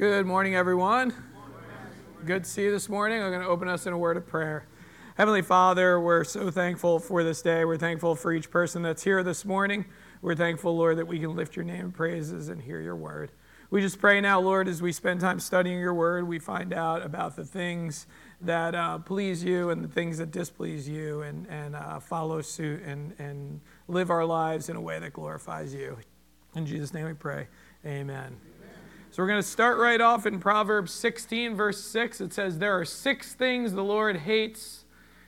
Good morning, everyone. Good to see you this morning. I'm going to open us in a word of prayer. Heavenly Father, we're so thankful for this day. We're thankful for each person that's here this morning. We're thankful, Lord, that we can lift your name and praises and hear your word. We just pray now, Lord, as we spend time studying your word, we find out about the things that uh, please you and the things that displease you and, and uh, follow suit and, and live our lives in a way that glorifies you. In Jesus' name we pray. Amen. So we're going to start right off in Proverbs 16, verse 6. It says, There are six things the Lord hates,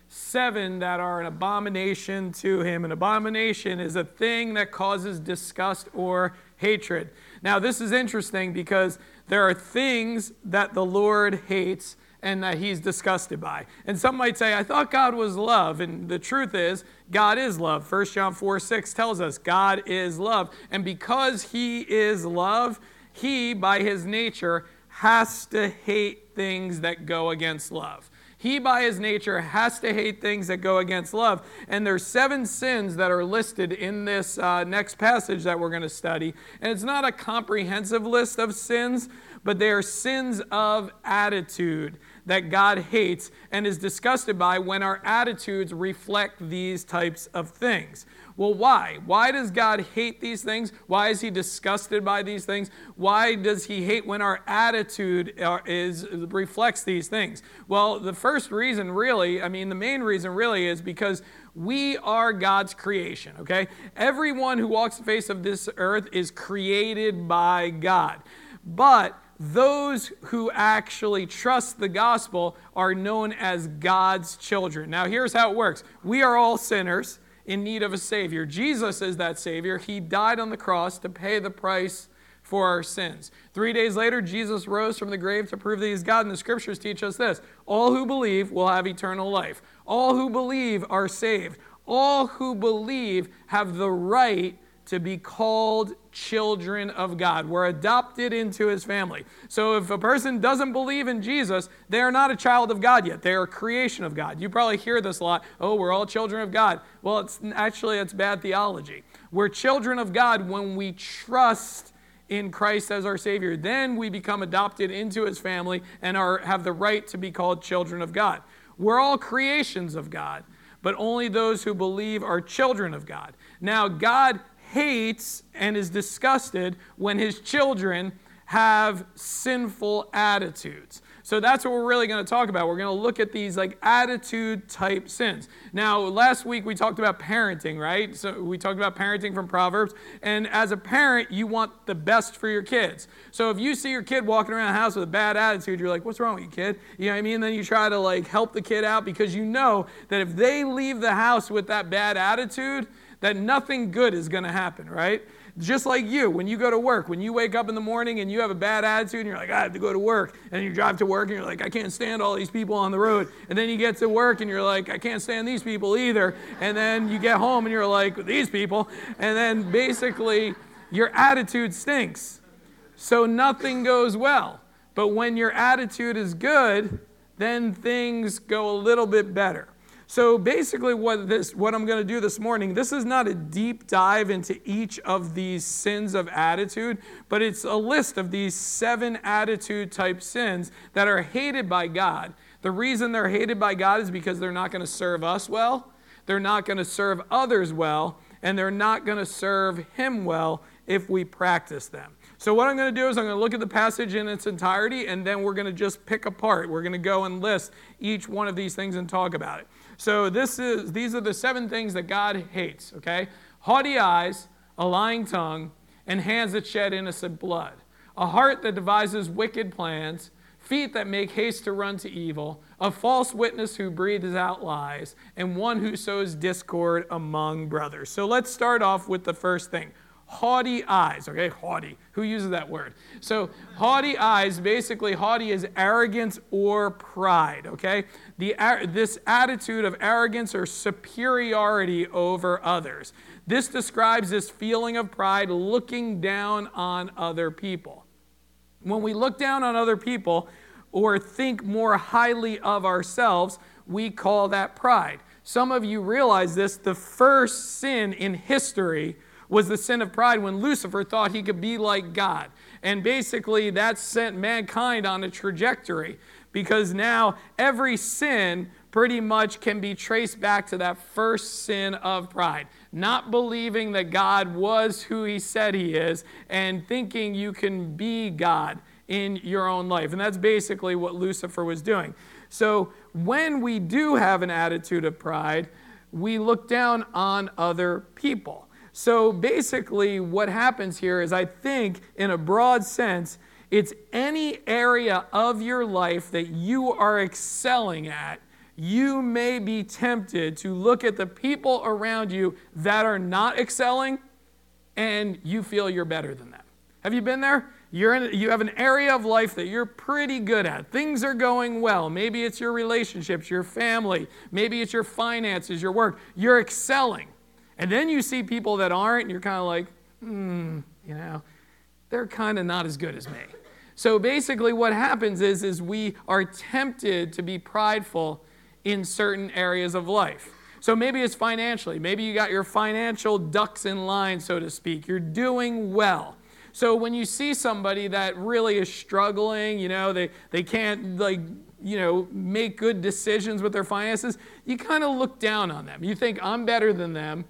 seven that are an abomination to him. An abomination is a thing that causes disgust or hatred. Now, this is interesting because there are things that the Lord hates and that he's disgusted by. And some might say, I thought God was love. And the truth is, God is love. 1 John 4 6 tells us God is love. And because he is love, he, by his nature, has to hate things that go against love. He, by his nature, has to hate things that go against love. And there's seven sins that are listed in this uh, next passage that we're going to study. And it's not a comprehensive list of sins, but they are sins of attitude that God hates and is disgusted by when our attitudes reflect these types of things. Well, why? Why does God hate these things? Why is he disgusted by these things? Why does he hate when our attitude uh, is reflects these things? Well, the first reason really, I mean the main reason really is because we are God's creation, okay? Everyone who walks the face of this earth is created by God. But those who actually trust the gospel are known as God's children. Now, here's how it works we are all sinners in need of a Savior. Jesus is that Savior. He died on the cross to pay the price for our sins. Three days later, Jesus rose from the grave to prove that He's God, and the scriptures teach us this all who believe will have eternal life. All who believe are saved. All who believe have the right to be called children of God. We're adopted into his family. So if a person doesn't believe in Jesus, they are not a child of God yet. They are a creation of God. You probably hear this a lot. Oh, we're all children of God. Well, it's actually it's bad theology. We're children of God when we trust in Christ as our Savior. Then we become adopted into his family and are, have the right to be called children of God. We're all creations of God, but only those who believe are children of God. Now, God hates and is disgusted when his children have sinful attitudes. So that's what we're really going to talk about. We're going to look at these like attitude type sins. Now, last week we talked about parenting, right? So we talked about parenting from Proverbs. And as a parent, you want the best for your kids. So if you see your kid walking around the house with a bad attitude, you're like, what's wrong with you, kid? You know what I mean? And then you try to like help the kid out because you know that if they leave the house with that bad attitude, that nothing good is going to happen, right? Just like you, when you go to work, when you wake up in the morning and you have a bad attitude and you're like, I have to go to work, and you drive to work and you're like, I can't stand all these people on the road. And then you get to work and you're like, I can't stand these people either. And then you get home and you're like, these people. And then basically, your attitude stinks. So nothing goes well. But when your attitude is good, then things go a little bit better. So basically what this what I'm going to do this morning, this is not a deep dive into each of these sins of attitude, but it's a list of these seven attitude type sins that are hated by God. The reason they're hated by God is because they're not going to serve us well, they're not going to serve others well, and they're not going to serve him well if we practice them. So, what I'm going to do is I'm going to look at the passage in its entirety, and then we're going to just pick apart. We're going to go and list each one of these things and talk about it. So this is these are the seven things that God hates, okay? Haughty eyes, a lying tongue, and hands that shed innocent blood. A heart that devises wicked plans, feet that make haste to run to evil, a false witness who breathes out lies, and one who sows discord among brothers. So let's start off with the first thing haughty eyes. Okay, haughty. Who uses that word? So, haughty eyes, basically, haughty is arrogance or pride. Okay, the, this attitude of arrogance or superiority over others. This describes this feeling of pride looking down on other people. When we look down on other people or think more highly of ourselves, we call that pride. Some of you realize this. The first sin in history was the sin of pride when Lucifer thought he could be like God. And basically, that sent mankind on a trajectory because now every sin pretty much can be traced back to that first sin of pride. Not believing that God was who he said he is and thinking you can be God in your own life. And that's basically what Lucifer was doing. So when we do have an attitude of pride, we look down on other people. So basically, what happens here is I think, in a broad sense, it's any area of your life that you are excelling at. You may be tempted to look at the people around you that are not excelling and you feel you're better than them. Have you been there? You're in, you have an area of life that you're pretty good at. Things are going well. Maybe it's your relationships, your family, maybe it's your finances, your work. You're excelling. And then you see people that aren't, and you're kind of like, hmm, you know, they're kind of not as good as me. So basically, what happens is, is we are tempted to be prideful in certain areas of life. So maybe it's financially. Maybe you got your financial ducks in line, so to speak. You're doing well. So when you see somebody that really is struggling, you know, they, they can't like you know, make good decisions with their finances, you kind of look down on them. You think, I'm better than them.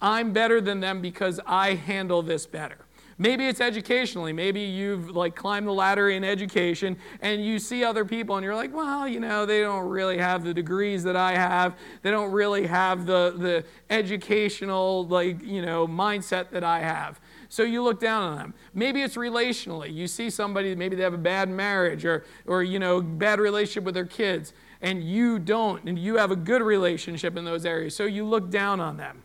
I'm better than them because I handle this better. Maybe it's educationally. Maybe you've like climbed the ladder in education and you see other people and you're like, well, you know, they don't really have the degrees that I have. They don't really have the, the educational like, you know, mindset that I have. So you look down on them. Maybe it's relationally. You see somebody, maybe they have a bad marriage or, or you know, bad relationship with their kids, and you don't, and you have a good relationship in those areas. So you look down on them.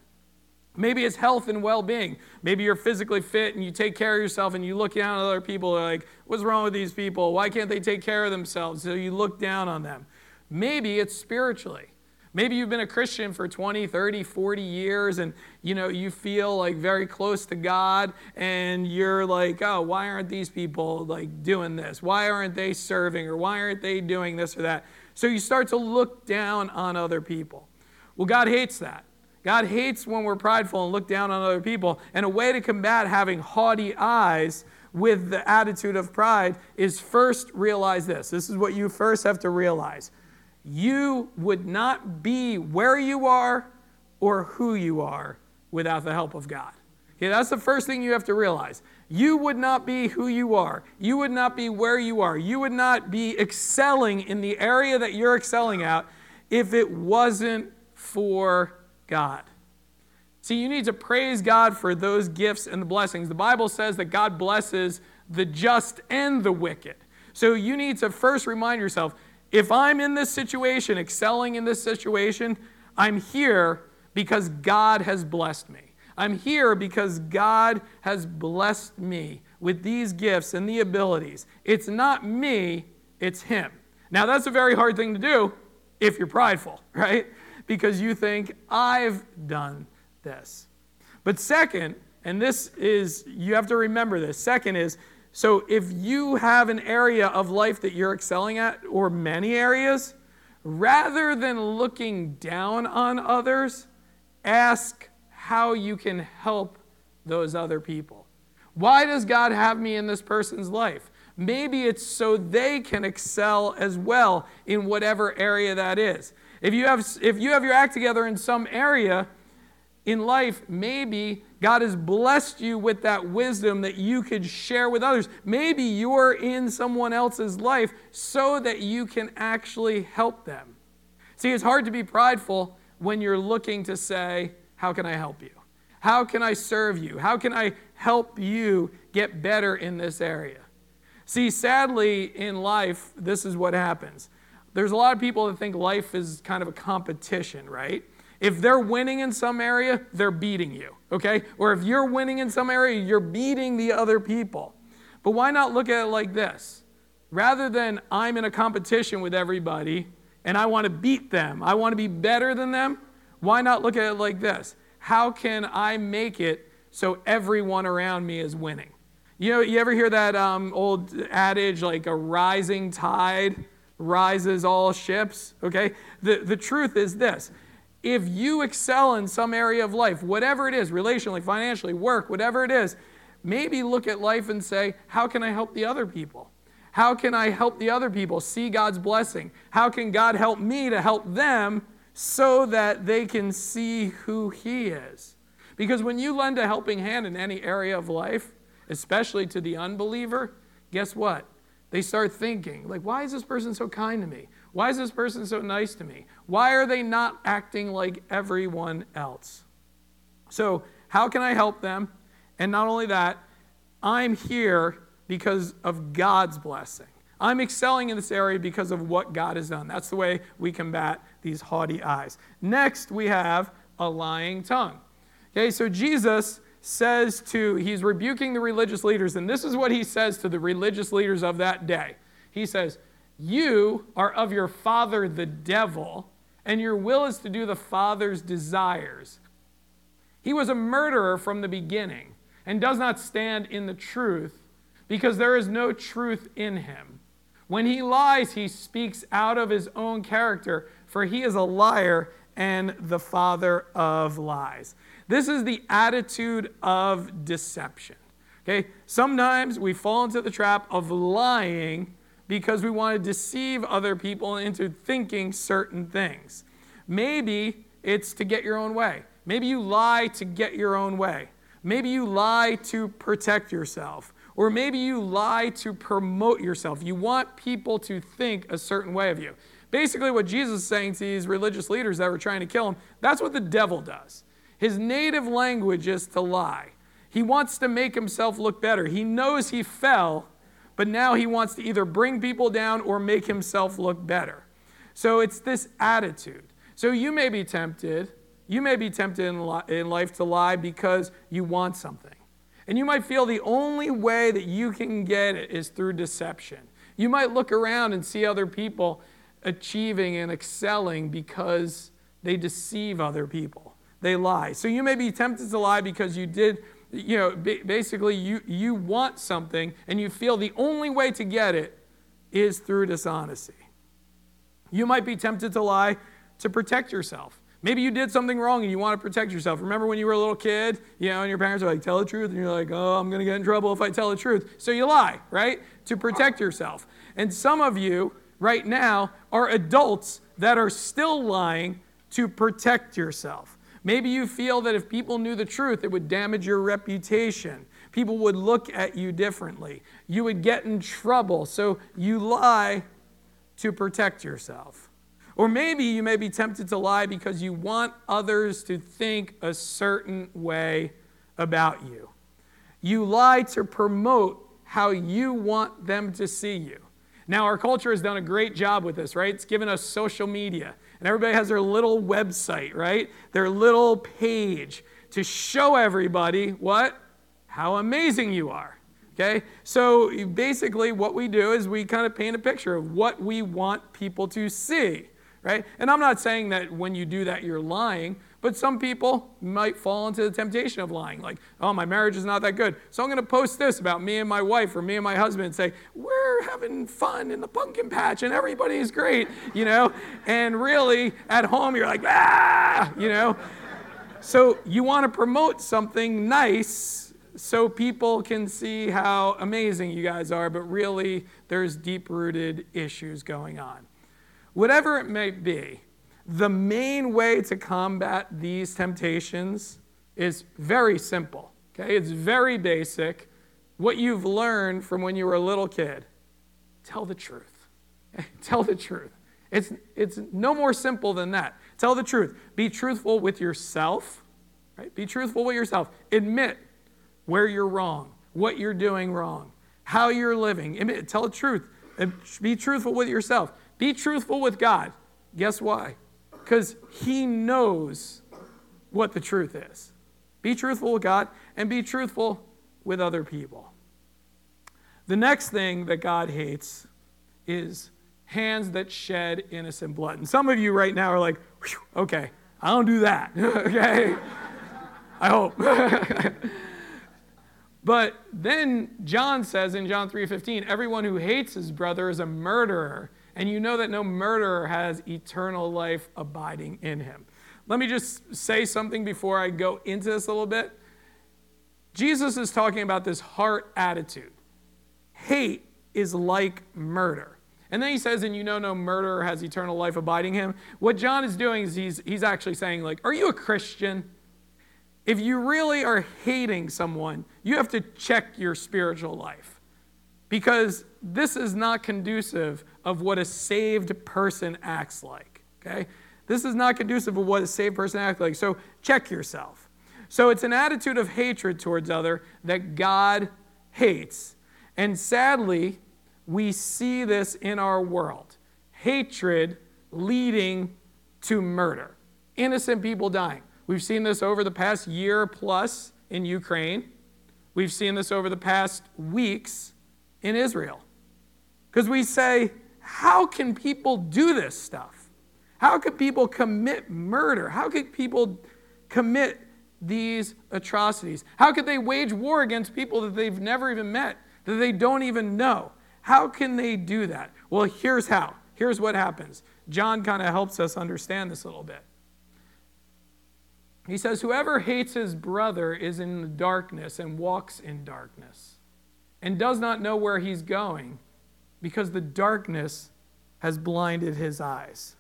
Maybe it's health and well being. Maybe you're physically fit and you take care of yourself and you look down at other people like, what's wrong with these people? Why can't they take care of themselves? So you look down on them. Maybe it's spiritually. Maybe you've been a Christian for 20, 30, 40 years and you know you feel like very close to God and you're like, "Oh, why aren't these people like doing this? Why aren't they serving or why aren't they doing this or that?" So you start to look down on other people. Well, God hates that. God hates when we're prideful and look down on other people. And a way to combat having haughty eyes with the attitude of pride is first realize this. This is what you first have to realize. You would not be where you are or who you are without the help of God. Okay, that's the first thing you have to realize. You would not be who you are. You would not be where you are. You would not be excelling in the area that you're excelling at if it wasn't for God. See, you need to praise God for those gifts and the blessings. The Bible says that God blesses the just and the wicked. So you need to first remind yourself if I'm in this situation, excelling in this situation, I'm here because God has blessed me. I'm here because God has blessed me with these gifts and the abilities. It's not me, it's Him. Now, that's a very hard thing to do if you're prideful, right? Because you think, I've done this. But second, and this is, you have to remember this. Second is, so if you have an area of life that you're excelling at, or many areas, rather than looking down on others, ask how you can help those other people. Why does God have me in this person's life? Maybe it's so they can excel as well in whatever area that is. If you have, if you have your act together in some area in life, maybe God has blessed you with that wisdom that you could share with others. Maybe you're in someone else's life so that you can actually help them. See, it's hard to be prideful when you're looking to say, How can I help you? How can I serve you? How can I help you get better in this area? See, sadly, in life, this is what happens there's a lot of people that think life is kind of a competition, right? If they're winning in some area, they're beating you, okay? Or if you're winning in some area, you're beating the other people. But why not look at it like this? Rather than I'm in a competition with everybody and I want to beat them, I want to be better than them, why not look at it like this? How can I make it so everyone around me is winning? You know, you ever hear that um, old adage like a rising tide? Rises all ships. Okay? The, the truth is this if you excel in some area of life, whatever it is, relationally, financially, work, whatever it is, maybe look at life and say, how can I help the other people? How can I help the other people see God's blessing? How can God help me to help them so that they can see who He is? Because when you lend a helping hand in any area of life, especially to the unbeliever, guess what? They start thinking, like, why is this person so kind to me? Why is this person so nice to me? Why are they not acting like everyone else? So, how can I help them? And not only that, I'm here because of God's blessing. I'm excelling in this area because of what God has done. That's the way we combat these haughty eyes. Next, we have a lying tongue. Okay, so Jesus says to, he's rebuking the religious leaders, and this is what he says to the religious leaders of that day. He says, You are of your father, the devil, and your will is to do the father's desires. He was a murderer from the beginning and does not stand in the truth because there is no truth in him. When he lies, he speaks out of his own character, for he is a liar and the father of lies. This is the attitude of deception. Okay? Sometimes we fall into the trap of lying because we want to deceive other people into thinking certain things. Maybe it's to get your own way. Maybe you lie to get your own way. Maybe you lie to protect yourself. Or maybe you lie to promote yourself. You want people to think a certain way of you. Basically, what Jesus is saying to these religious leaders that were trying to kill him, that's what the devil does. His native language is to lie. He wants to make himself look better. He knows he fell, but now he wants to either bring people down or make himself look better. So it's this attitude. So you may be tempted, you may be tempted in life to lie because you want something. And you might feel the only way that you can get it is through deception. You might look around and see other people achieving and excelling because they deceive other people they lie. So you may be tempted to lie because you did, you know, basically you, you want something and you feel the only way to get it is through dishonesty. You might be tempted to lie to protect yourself. Maybe you did something wrong and you want to protect yourself. Remember when you were a little kid, you know, and your parents are like, tell the truth, and you're like, oh, I'm going to get in trouble if I tell the truth. So you lie, right? To protect yourself. And some of you right now are adults that are still lying to protect yourself. Maybe you feel that if people knew the truth, it would damage your reputation. People would look at you differently. You would get in trouble. So you lie to protect yourself. Or maybe you may be tempted to lie because you want others to think a certain way about you. You lie to promote how you want them to see you. Now, our culture has done a great job with this, right? It's given us social media. And everybody has their little website, right? Their little page to show everybody what? How amazing you are. Okay? So basically, what we do is we kind of paint a picture of what we want people to see, right? And I'm not saying that when you do that, you're lying, but some people might fall into the temptation of lying, like, oh, my marriage is not that good. So I'm going to post this about me and my wife or me and my husband and say, we're having fun in the pumpkin patch and everybody's great, you know? And really, at home, you're like, ah, you know? So you want to promote something nice so people can see how amazing you guys are, but really, there's deep rooted issues going on. Whatever it may be, the main way to combat these temptations is very simple. Okay? It's very basic. What you've learned from when you were a little kid. Tell the truth. Tell the truth. It's, it's no more simple than that. Tell the truth. Be truthful with yourself. Right? Be truthful with yourself. Admit where you're wrong, what you're doing wrong, how you're living. Admit, tell the truth. Be truthful with yourself. Be truthful with God. Guess why? Because He knows what the truth is. Be truthful with God and be truthful with other people. The next thing that God hates is hands that shed innocent blood. And some of you right now are like, okay, I don't do that. okay? I hope. but then John says in John 3:15, everyone who hates his brother is a murderer and you know that no murderer has eternal life abiding in him. let me just say something before I go into this a little bit. Jesus is talking about this heart attitude. Hate is like murder. And then he says, and you know no murderer has eternal life abiding him. What John is doing is he's, he's actually saying, like, are you a Christian? If you really are hating someone, you have to check your spiritual life. Because this is not conducive of what a saved person acts like. Okay? This is not conducive of what a saved person acts like. So check yourself. So it's an attitude of hatred towards other that God hates. And sadly, we see this in our world hatred leading to murder, innocent people dying. We've seen this over the past year plus in Ukraine. We've seen this over the past weeks in Israel. Because we say, how can people do this stuff? How could people commit murder? How could people commit these atrocities? How could they wage war against people that they've never even met, that they don't even know? How can they do that? Well, here's how. Here's what happens. John kind of helps us understand this a little bit. He says, Whoever hates his brother is in the darkness and walks in darkness and does not know where he's going because the darkness has blinded his eyes.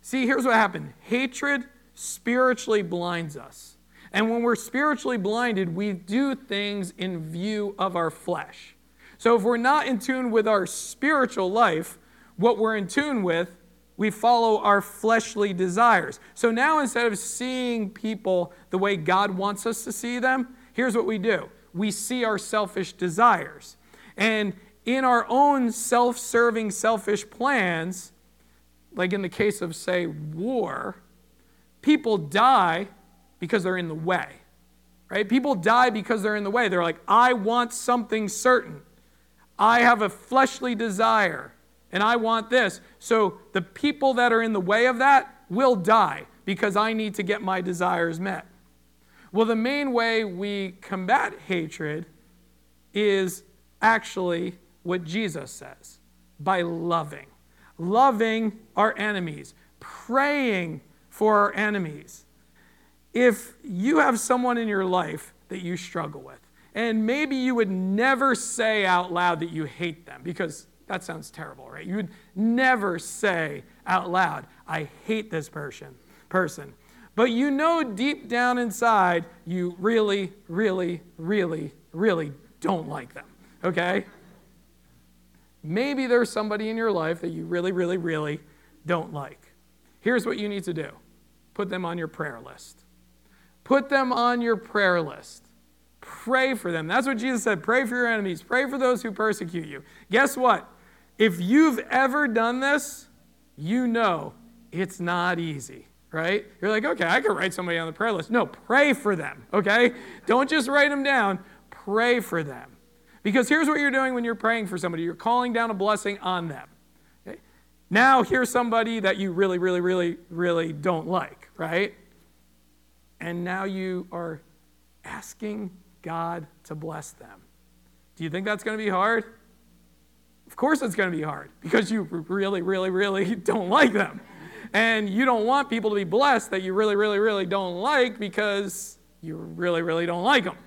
See, here's what happened hatred spiritually blinds us. And when we're spiritually blinded, we do things in view of our flesh. So if we're not in tune with our spiritual life, what we're in tune with, we follow our fleshly desires. So now instead of seeing people the way God wants us to see them, here's what we do we see our selfish desires. And in our own self serving, selfish plans, like in the case of, say, war, people die because they're in the way. Right? People die because they're in the way. They're like, I want something certain. I have a fleshly desire and I want this. So the people that are in the way of that will die because I need to get my desires met. Well, the main way we combat hatred is actually what Jesus says by loving. Loving our enemies, praying for our enemies. If you have someone in your life that you struggle with, and maybe you would never say out loud that you hate them because that sounds terrible, right? You would never say out loud, I hate this person, person. But you know deep down inside you really, really, really, really don't like them, okay? Maybe there's somebody in your life that you really, really, really don't like. Here's what you need to do put them on your prayer list. Put them on your prayer list. Pray for them. That's what Jesus said. Pray for your enemies. Pray for those who persecute you. Guess what? If you've ever done this, you know it's not easy, right? You're like, okay, I could write somebody on the prayer list. No, pray for them, okay? Don't just write them down, pray for them. Because here's what you're doing when you're praying for somebody you're calling down a blessing on them. Okay? Now, here's somebody that you really, really, really, really don't like, right? And now you are asking God to bless them. Do you think that's going to be hard? Of course, it's going to be hard because you really, really, really don't like them. And you don't want people to be blessed that you really, really, really don't like because you really, really don't like them.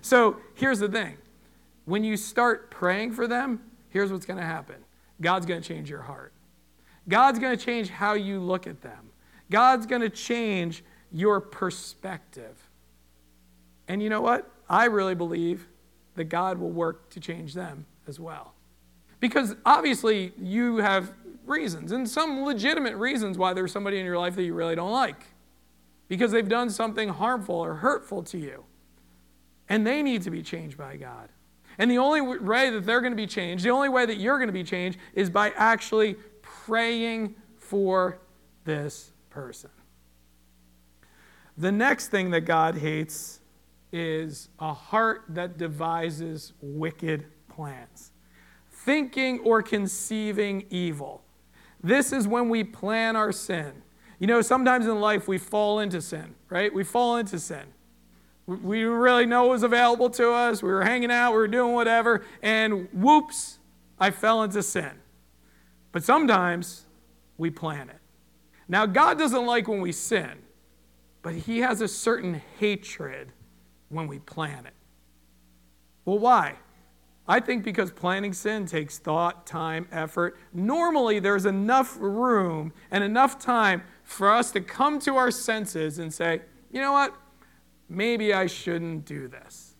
So here's the thing when you start praying for them, here's what's going to happen God's going to change your heart. God's going to change how you look at them. God's going to change your perspective. And you know what? I really believe that God will work to change them as well. Because obviously you have reasons, and some legitimate reasons why there's somebody in your life that you really don't like. Because they've done something harmful or hurtful to you. And they need to be changed by God. And the only way that they're going to be changed, the only way that you're going to be changed, is by actually praying for this person. The next thing that God hates is a heart that devises wicked plans, thinking or conceiving evil. This is when we plan our sin. You know, sometimes in life we fall into sin, right? We fall into sin. We really know what was available to us. We were hanging out, we were doing whatever, and whoops, I fell into sin. But sometimes we plan it. Now, God doesn't like when we sin. but he has a certain hatred when we plan it. Well, why? I think because planning sin takes thought, time, effort. Normally, there's enough room and enough time for us to come to our senses and say, you know what? Maybe I shouldn't do this.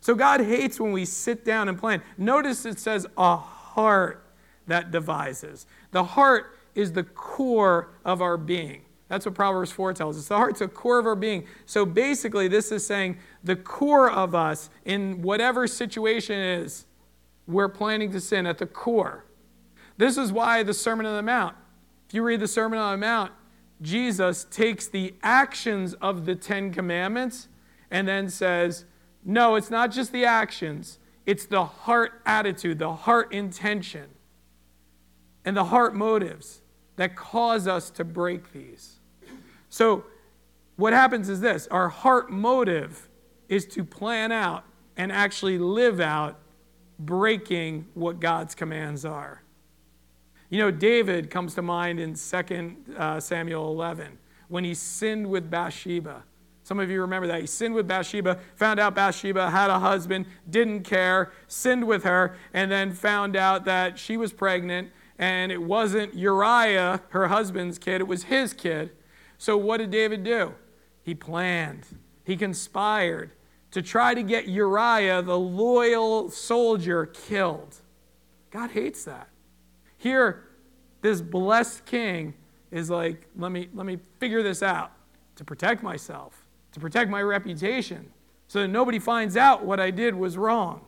So God hates when we sit down and plan. Notice it says a heart that devises. The heart is the core of our being. That's what Proverbs 4 tells us. The heart's the core of our being. So basically, this is saying the core of us, in whatever situation is, we're planning to sin at the core. This is why the Sermon on the Mount, if you read the Sermon on the Mount, Jesus takes the actions of the Ten Commandments and then says, no, it's not just the actions, it's the heart attitude, the heart intention, and the heart motives that cause us to break these. So, what happens is this our heart motive is to plan out and actually live out breaking what God's commands are. You know, David comes to mind in 2 uh, Samuel 11 when he sinned with Bathsheba. Some of you remember that. He sinned with Bathsheba, found out Bathsheba had a husband, didn't care, sinned with her, and then found out that she was pregnant and it wasn't Uriah, her husband's kid, it was his kid. So, what did David do? He planned, he conspired to try to get Uriah, the loyal soldier, killed. God hates that. Here, this blessed king is like, let me, let me figure this out to protect myself, to protect my reputation, so that nobody finds out what I did was wrong.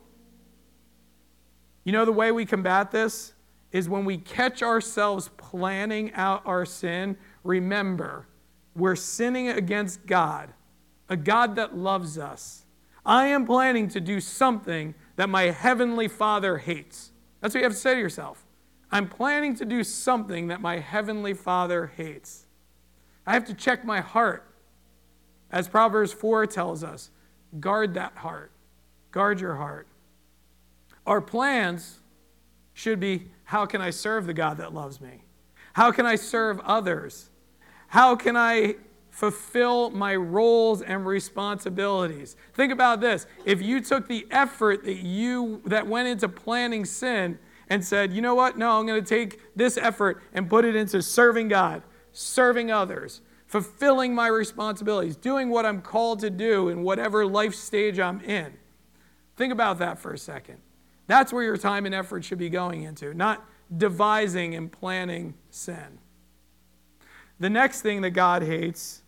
You know the way we combat this is when we catch ourselves planning out our sin, remember we're sinning against God, a God that loves us. I am planning to do something that my heavenly Father hates. That's what you have to say to yourself. I'm planning to do something that my heavenly Father hates. I have to check my heart. As Proverbs 4 tells us, guard that heart. Guard your heart. Our plans should be how can I serve the God that loves me? How can I serve others? How can I fulfill my roles and responsibilities? Think about this. If you took the effort that you that went into planning sin and said, "You know what? No, I'm going to take this effort and put it into serving God, serving others, fulfilling my responsibilities, doing what I'm called to do in whatever life stage I'm in." Think about that for a second. That's where your time and effort should be going into, not devising and planning sin. The next thing that God hates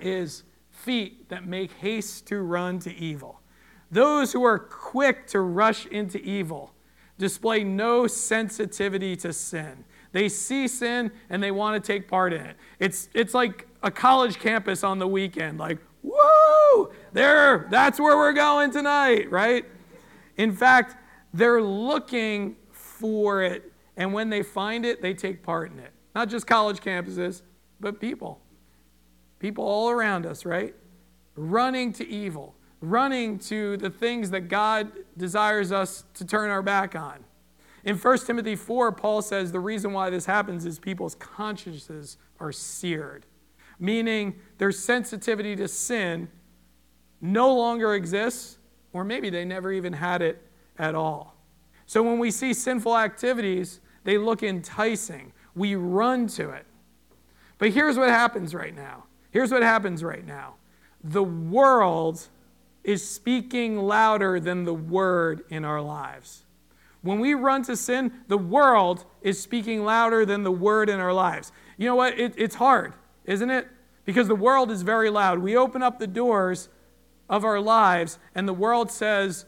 is feet that make haste to run to evil. Those who are quick to rush into evil display no sensitivity to sin. They see sin and they want to take part in it. It's, it's like a college campus on the weekend, like, woo, there, that's where we're going tonight, right? In fact, they're looking for it, and when they find it, they take part in it. Not just college campuses, but people. People all around us, right? Running to evil, running to the things that God desires us to turn our back on. In 1 Timothy 4, Paul says the reason why this happens is people's consciences are seared, meaning their sensitivity to sin no longer exists, or maybe they never even had it at all. So when we see sinful activities, they look enticing we run to it. But here's what happens right now. Here's what happens right now. The world is speaking louder than the word in our lives. When we run to sin, the world is speaking louder than the word in our lives. You know what? It, it's hard, isn't it? Because the world is very loud. We open up the doors of our lives, and the world says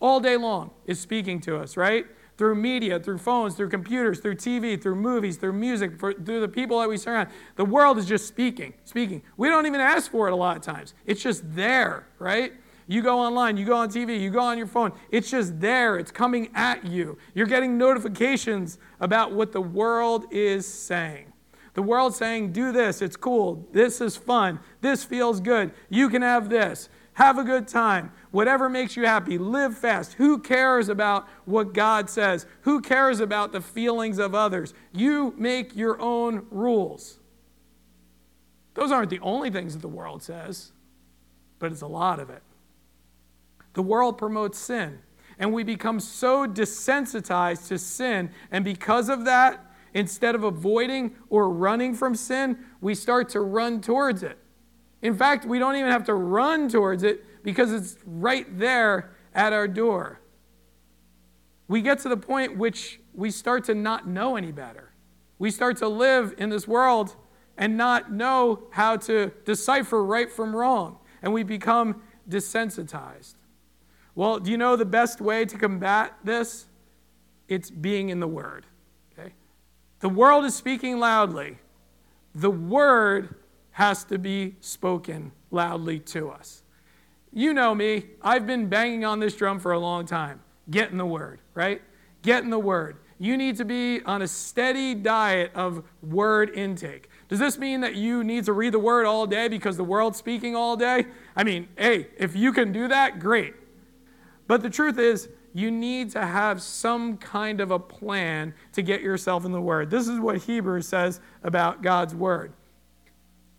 all day long is speaking to us, right? through media, through phones, through computers, through TV, through movies, through music, for, through the people that we surround. The world is just speaking, speaking. We don't even ask for it a lot of times. It's just there, right? You go online, you go on TV, you go on your phone. It's just there. It's coming at you. You're getting notifications about what the world is saying. The world saying, do this, it's cool, this is fun, this feels good, you can have this. Have a good time. Whatever makes you happy. Live fast. Who cares about what God says? Who cares about the feelings of others? You make your own rules. Those aren't the only things that the world says, but it's a lot of it. The world promotes sin, and we become so desensitized to sin, and because of that, instead of avoiding or running from sin, we start to run towards it. In fact, we don't even have to run towards it because it's right there at our door. We get to the point which we start to not know any better. We start to live in this world and not know how to decipher right from wrong, and we become desensitized. Well, do you know the best way to combat this? It's being in the Word. Okay? The world is speaking loudly. The Word has to be spoken loudly to us. You know me, I've been banging on this drum for a long time. Get in the Word, right? Get in the Word. You need to be on a steady diet of Word intake. Does this mean that you need to read the Word all day because the world's speaking all day? I mean, hey, if you can do that, great. But the truth is, you need to have some kind of a plan to get yourself in the Word. This is what Hebrews says about God's Word.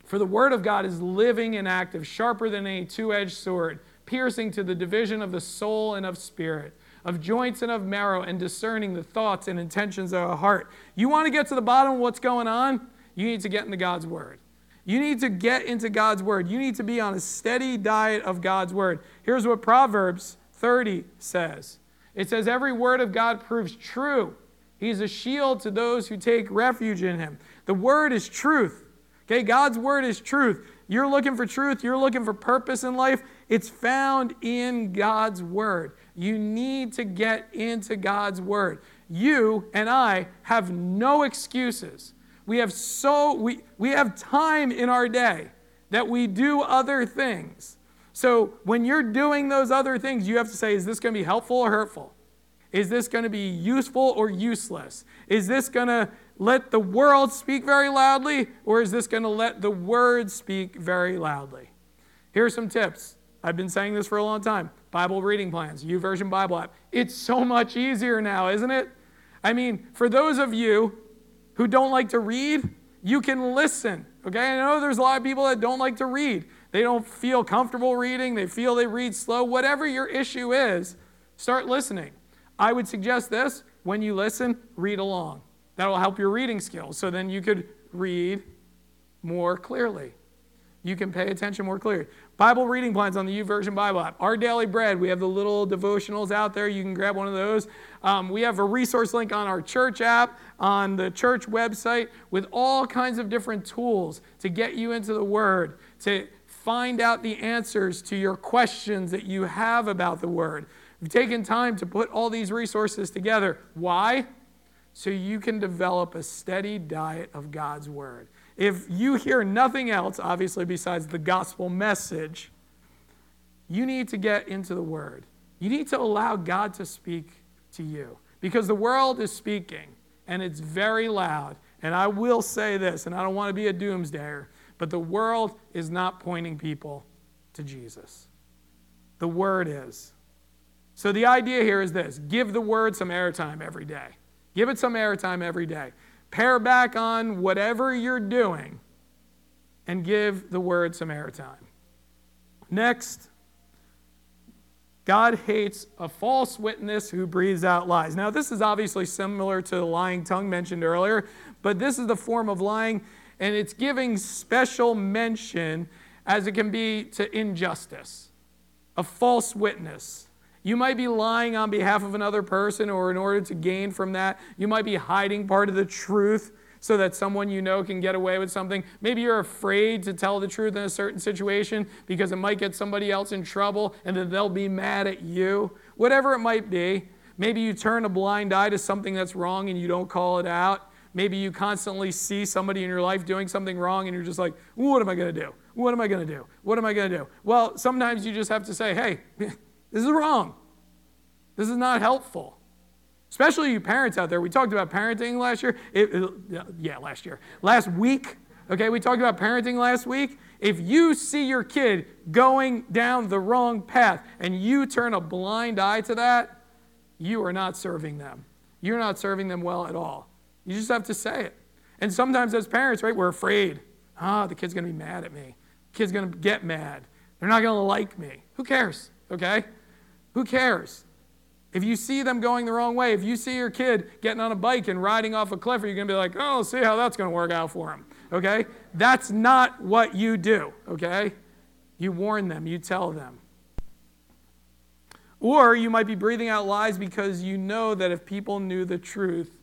For the word of God is living and active, sharper than a two edged sword, piercing to the division of the soul and of spirit, of joints and of marrow, and discerning the thoughts and intentions of a heart. You want to get to the bottom of what's going on? You need to get into God's word. You need to get into God's word. You need to be on a steady diet of God's word. Here's what Proverbs 30 says it says, Every word of God proves true. He's a shield to those who take refuge in him. The word is truth. Okay, God's word is truth. You're looking for truth, you're looking for purpose in life. It's found in God's word. You need to get into God's word. You and I have no excuses. We have so we, we have time in our day that we do other things. So when you're doing those other things, you have to say, is this going to be helpful or hurtful? Is this going to be useful or useless? Is this going to let the world speak very loudly, or is this going to let the word speak very loudly? Here are some tips. I've been saying this for a long time. Bible reading plans, YouVersion Bible app. It's so much easier now, isn't it? I mean, for those of you who don't like to read, you can listen. Okay? I know there's a lot of people that don't like to read. They don't feel comfortable reading, they feel they read slow. Whatever your issue is, start listening. I would suggest this when you listen, read along. That'll help your reading skills. So then you could read more clearly. You can pay attention more clearly. Bible reading plans on the YouVersion Bible app. Our Daily Bread, we have the little devotionals out there. You can grab one of those. Um, we have a resource link on our church app, on the church website, with all kinds of different tools to get you into the Word, to find out the answers to your questions that you have about the Word. We've taken time to put all these resources together. Why? so you can develop a steady diet of God's Word. If you hear nothing else, obviously, besides the gospel message, you need to get into the Word. You need to allow God to speak to you because the world is speaking and it's very loud. And I will say this, and I don't want to be a doomsdayer, but the world is not pointing people to Jesus. The Word is. So the idea here is this give the Word some airtime every day. Give it some airtime every day. Pare back on whatever you're doing and give the word some airtime. Next, God hates a false witness who breathes out lies. Now, this is obviously similar to the lying tongue mentioned earlier, but this is the form of lying, and it's giving special mention as it can be to injustice. A false witness. You might be lying on behalf of another person, or in order to gain from that, you might be hiding part of the truth so that someone you know can get away with something. Maybe you're afraid to tell the truth in a certain situation because it might get somebody else in trouble and then they'll be mad at you. Whatever it might be. Maybe you turn a blind eye to something that's wrong and you don't call it out. Maybe you constantly see somebody in your life doing something wrong and you're just like, what am I going to do? What am I going to do? What am I going to do? Well, sometimes you just have to say, hey, this is wrong. This is not helpful. Especially you parents out there. We talked about parenting last year. It, it, uh, yeah, last year. Last week. Okay, we talked about parenting last week. If you see your kid going down the wrong path and you turn a blind eye to that, you are not serving them. You're not serving them well at all. You just have to say it. And sometimes as parents, right, we're afraid. Ah, oh, the kid's going to be mad at me. The kid's going to get mad. They're not going to like me. Who cares? Okay? Who cares? If you see them going the wrong way, if you see your kid getting on a bike and riding off a cliff, are you going to be like, oh, see how that's going to work out for him? Okay? That's not what you do. Okay? You warn them, you tell them. Or you might be breathing out lies because you know that if people knew the truth,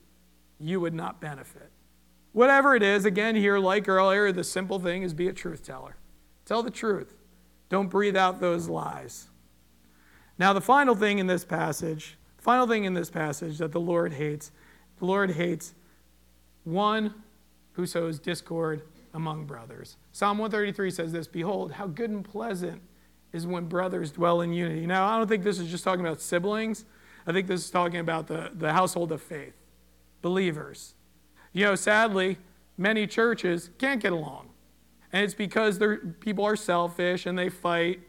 you would not benefit. Whatever it is, again, here, like earlier, the simple thing is be a truth teller. Tell the truth. Don't breathe out those lies. Now, the final thing in this passage, final thing in this passage that the Lord hates, the Lord hates one who sows discord among brothers. Psalm 133 says this Behold, how good and pleasant is when brothers dwell in unity. Now, I don't think this is just talking about siblings. I think this is talking about the, the household of faith, believers. You know, sadly, many churches can't get along. And it's because people are selfish and they fight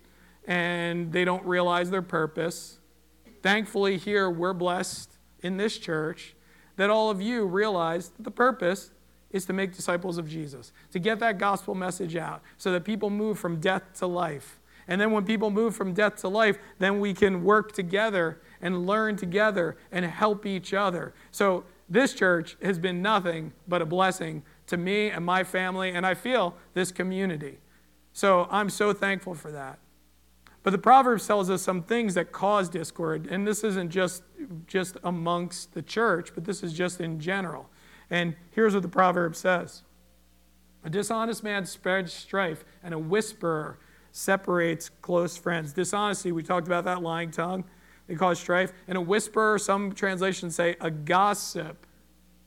and they don't realize their purpose. Thankfully, here we're blessed in this church that all of you realize the purpose is to make disciples of Jesus, to get that gospel message out so that people move from death to life. And then when people move from death to life, then we can work together and learn together and help each other. So this church has been nothing but a blessing to me and my family, and I feel this community. So I'm so thankful for that. But the Proverbs tells us some things that cause discord, and this isn't just, just amongst the church, but this is just in general. And here's what the proverb says A dishonest man spreads strife, and a whisperer separates close friends. Dishonesty, we talked about that lying tongue, they cause strife. And a whisper, some translations say a gossip,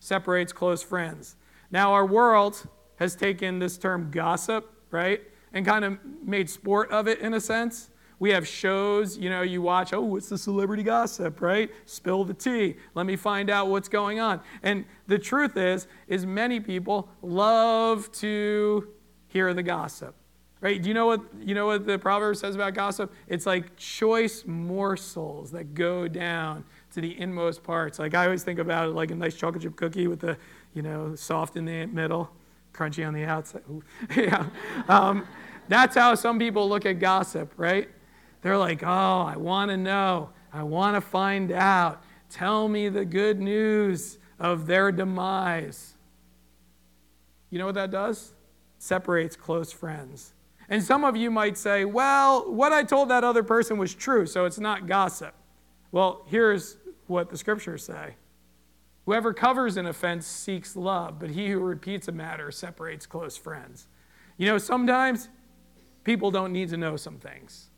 separates close friends. Now, our world has taken this term gossip, right, and kind of made sport of it in a sense. We have shows, you know, you watch, oh, it's the celebrity gossip, right? Spill the tea. Let me find out what's going on. And the truth is, is many people love to hear the gossip. Right? Do you know what you know what the proverb says about gossip? It's like choice morsels that go down to the inmost parts. Like I always think about it like a nice chocolate chip cookie with the, you know, soft in the middle, crunchy on the outside. yeah. Um, that's how some people look at gossip, right? They're like, oh, I want to know. I want to find out. Tell me the good news of their demise. You know what that does? Separates close friends. And some of you might say, well, what I told that other person was true, so it's not gossip. Well, here's what the scriptures say Whoever covers an offense seeks love, but he who repeats a matter separates close friends. You know, sometimes people don't need to know some things.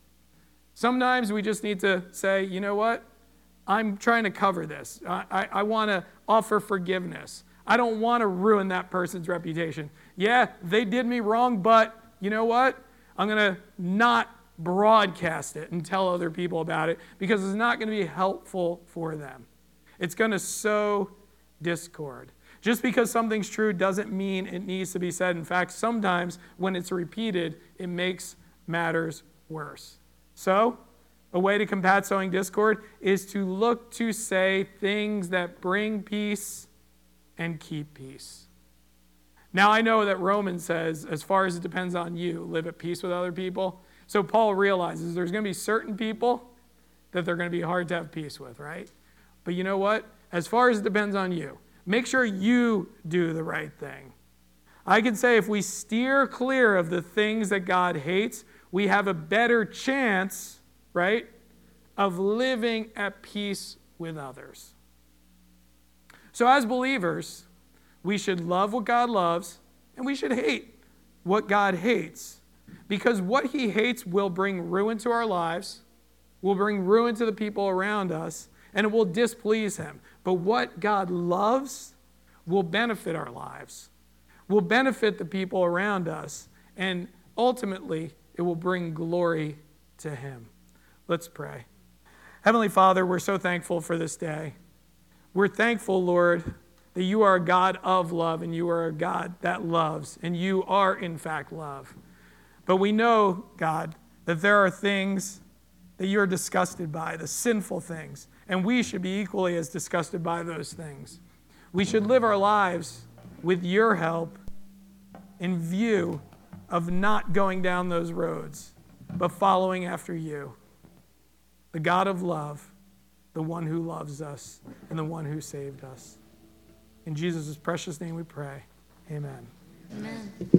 Sometimes we just need to say, you know what? I'm trying to cover this. I, I, I want to offer forgiveness. I don't want to ruin that person's reputation. Yeah, they did me wrong, but you know what? I'm going to not broadcast it and tell other people about it because it's not going to be helpful for them. It's going to sow discord. Just because something's true doesn't mean it needs to be said. In fact, sometimes when it's repeated, it makes matters worse. So, a way to combat sowing discord is to look to say things that bring peace and keep peace. Now, I know that Romans says, as far as it depends on you, live at peace with other people. So, Paul realizes there's going to be certain people that they're going to be hard to have peace with, right? But you know what? As far as it depends on you, make sure you do the right thing. I can say if we steer clear of the things that God hates, we have a better chance, right, of living at peace with others. So, as believers, we should love what God loves and we should hate what God hates. Because what He hates will bring ruin to our lives, will bring ruin to the people around us, and it will displease Him. But what God loves will benefit our lives, will benefit the people around us, and ultimately it will bring glory to Him. Let's pray. Heavenly Father, we're so thankful for this day. We're thankful, Lord, that you are a God of love and you are a God that loves, and you are, in fact, love. But we know, God, that there are things that you're disgusted by, the sinful things, and we should be equally as disgusted by those things. We should live our lives with your help in view of not going down those roads, but following after you, the God of love, the one who loves us, and the one who saved us. In Jesus' precious name we pray. Amen. Amen.